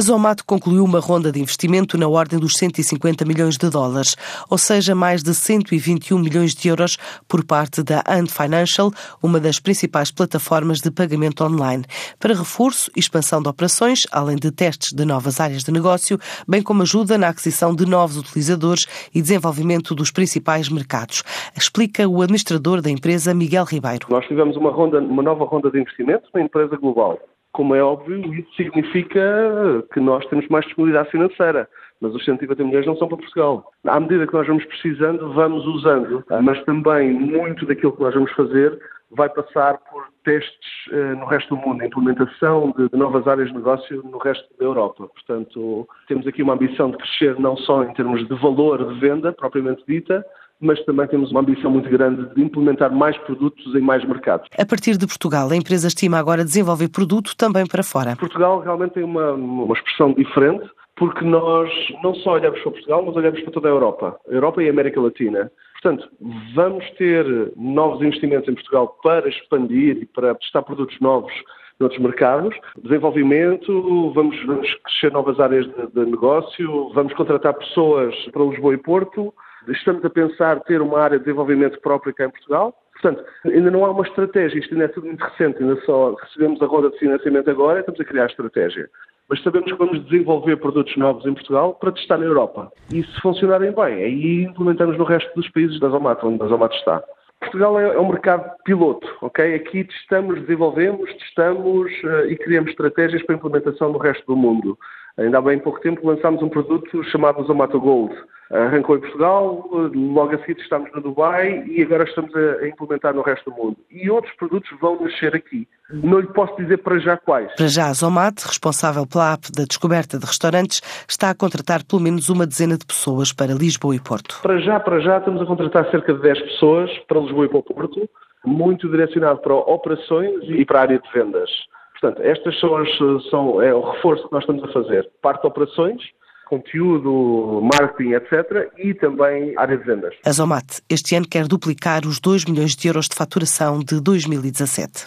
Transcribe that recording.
A Zomato concluiu uma ronda de investimento na ordem dos 150 milhões de dólares, ou seja, mais de 121 milhões de euros por parte da Ant Financial, uma das principais plataformas de pagamento online, para reforço e expansão de operações, além de testes de novas áreas de negócio, bem como ajuda na aquisição de novos utilizadores e desenvolvimento dos principais mercados. Explica o administrador da empresa, Miguel Ribeiro. Nós tivemos uma, ronda, uma nova ronda de investimento na empresa global. Como é óbvio, isso significa que nós temos mais disponibilidade financeira, mas os 150 milhões não são para Portugal. À medida que nós vamos precisando, vamos usando, mas também muito daquilo que nós vamos fazer vai passar por testes uh, no resto do mundo, implementação de, novas áreas de negócio no resto da Europa. Portanto, temos aqui uma ambição de crescer não só em termos de valor de venda, propriamente dita, mas também temos uma ambição muito grande de implementar mais produtos em mais mercados. A partir de Portugal, a empresa estima agora desenvolver produto também para fora. Portugal realmente tem uma, uma expressão diferente, porque nós não só olhamos para Portugal, mas olhamos para toda a Europa, a Europa e a América Latina. Portanto, vamos ter novos investimentos em Portugal para expandir e para testar produtos novos noutros mercados, desenvolvimento, vamos, vamos crescer novas áreas de, de negócio, vamos contratar pessoas para Lisboa e Porto, Estamos a pensar ter uma área de desenvolvimento própria cá em Portugal. Portanto, ainda não há uma estratégia, isto ainda é tudo muito recente, ainda só recebemos a roda de financiamento agora e estamos a criar a estratégia. Mas sabemos que vamos desenvolver produtos novos em Portugal para testar na Europa. E se funcionarem bem, aí implementamos no resto dos países da Zomato, onde a Zomato está. Portugal é, é um mercado piloto, ok? Aqui testamos, desenvolvemos, testamos uh, e criamos estratégias para implementação no resto do mundo. Ainda há bem pouco tempo lançámos um produto chamado Zomato Gold, Arrancou em Portugal, logo a seguir estamos no Dubai e agora estamos a, implementar no resto do mundo. E outros produtos vão nascer aqui. Não lhe posso dizer para já quais. Para já, a Zomat, responsável pela app da descoberta de restaurantes, está a contratar pelo menos uma dezena de pessoas para Lisboa e Porto. Para já, para já, estamos a contratar cerca de 10 pessoas para Lisboa e para o Porto, muito direcionado para operações e para a área de vendas. Portanto, estas são, as, são é o reforço que nós estamos a fazer. Parte de operações, conteúdo, marketing, etc. e também área de vendas. A Zomat este ano quer duplicar os 2 milhões de euros de faturação de 2017.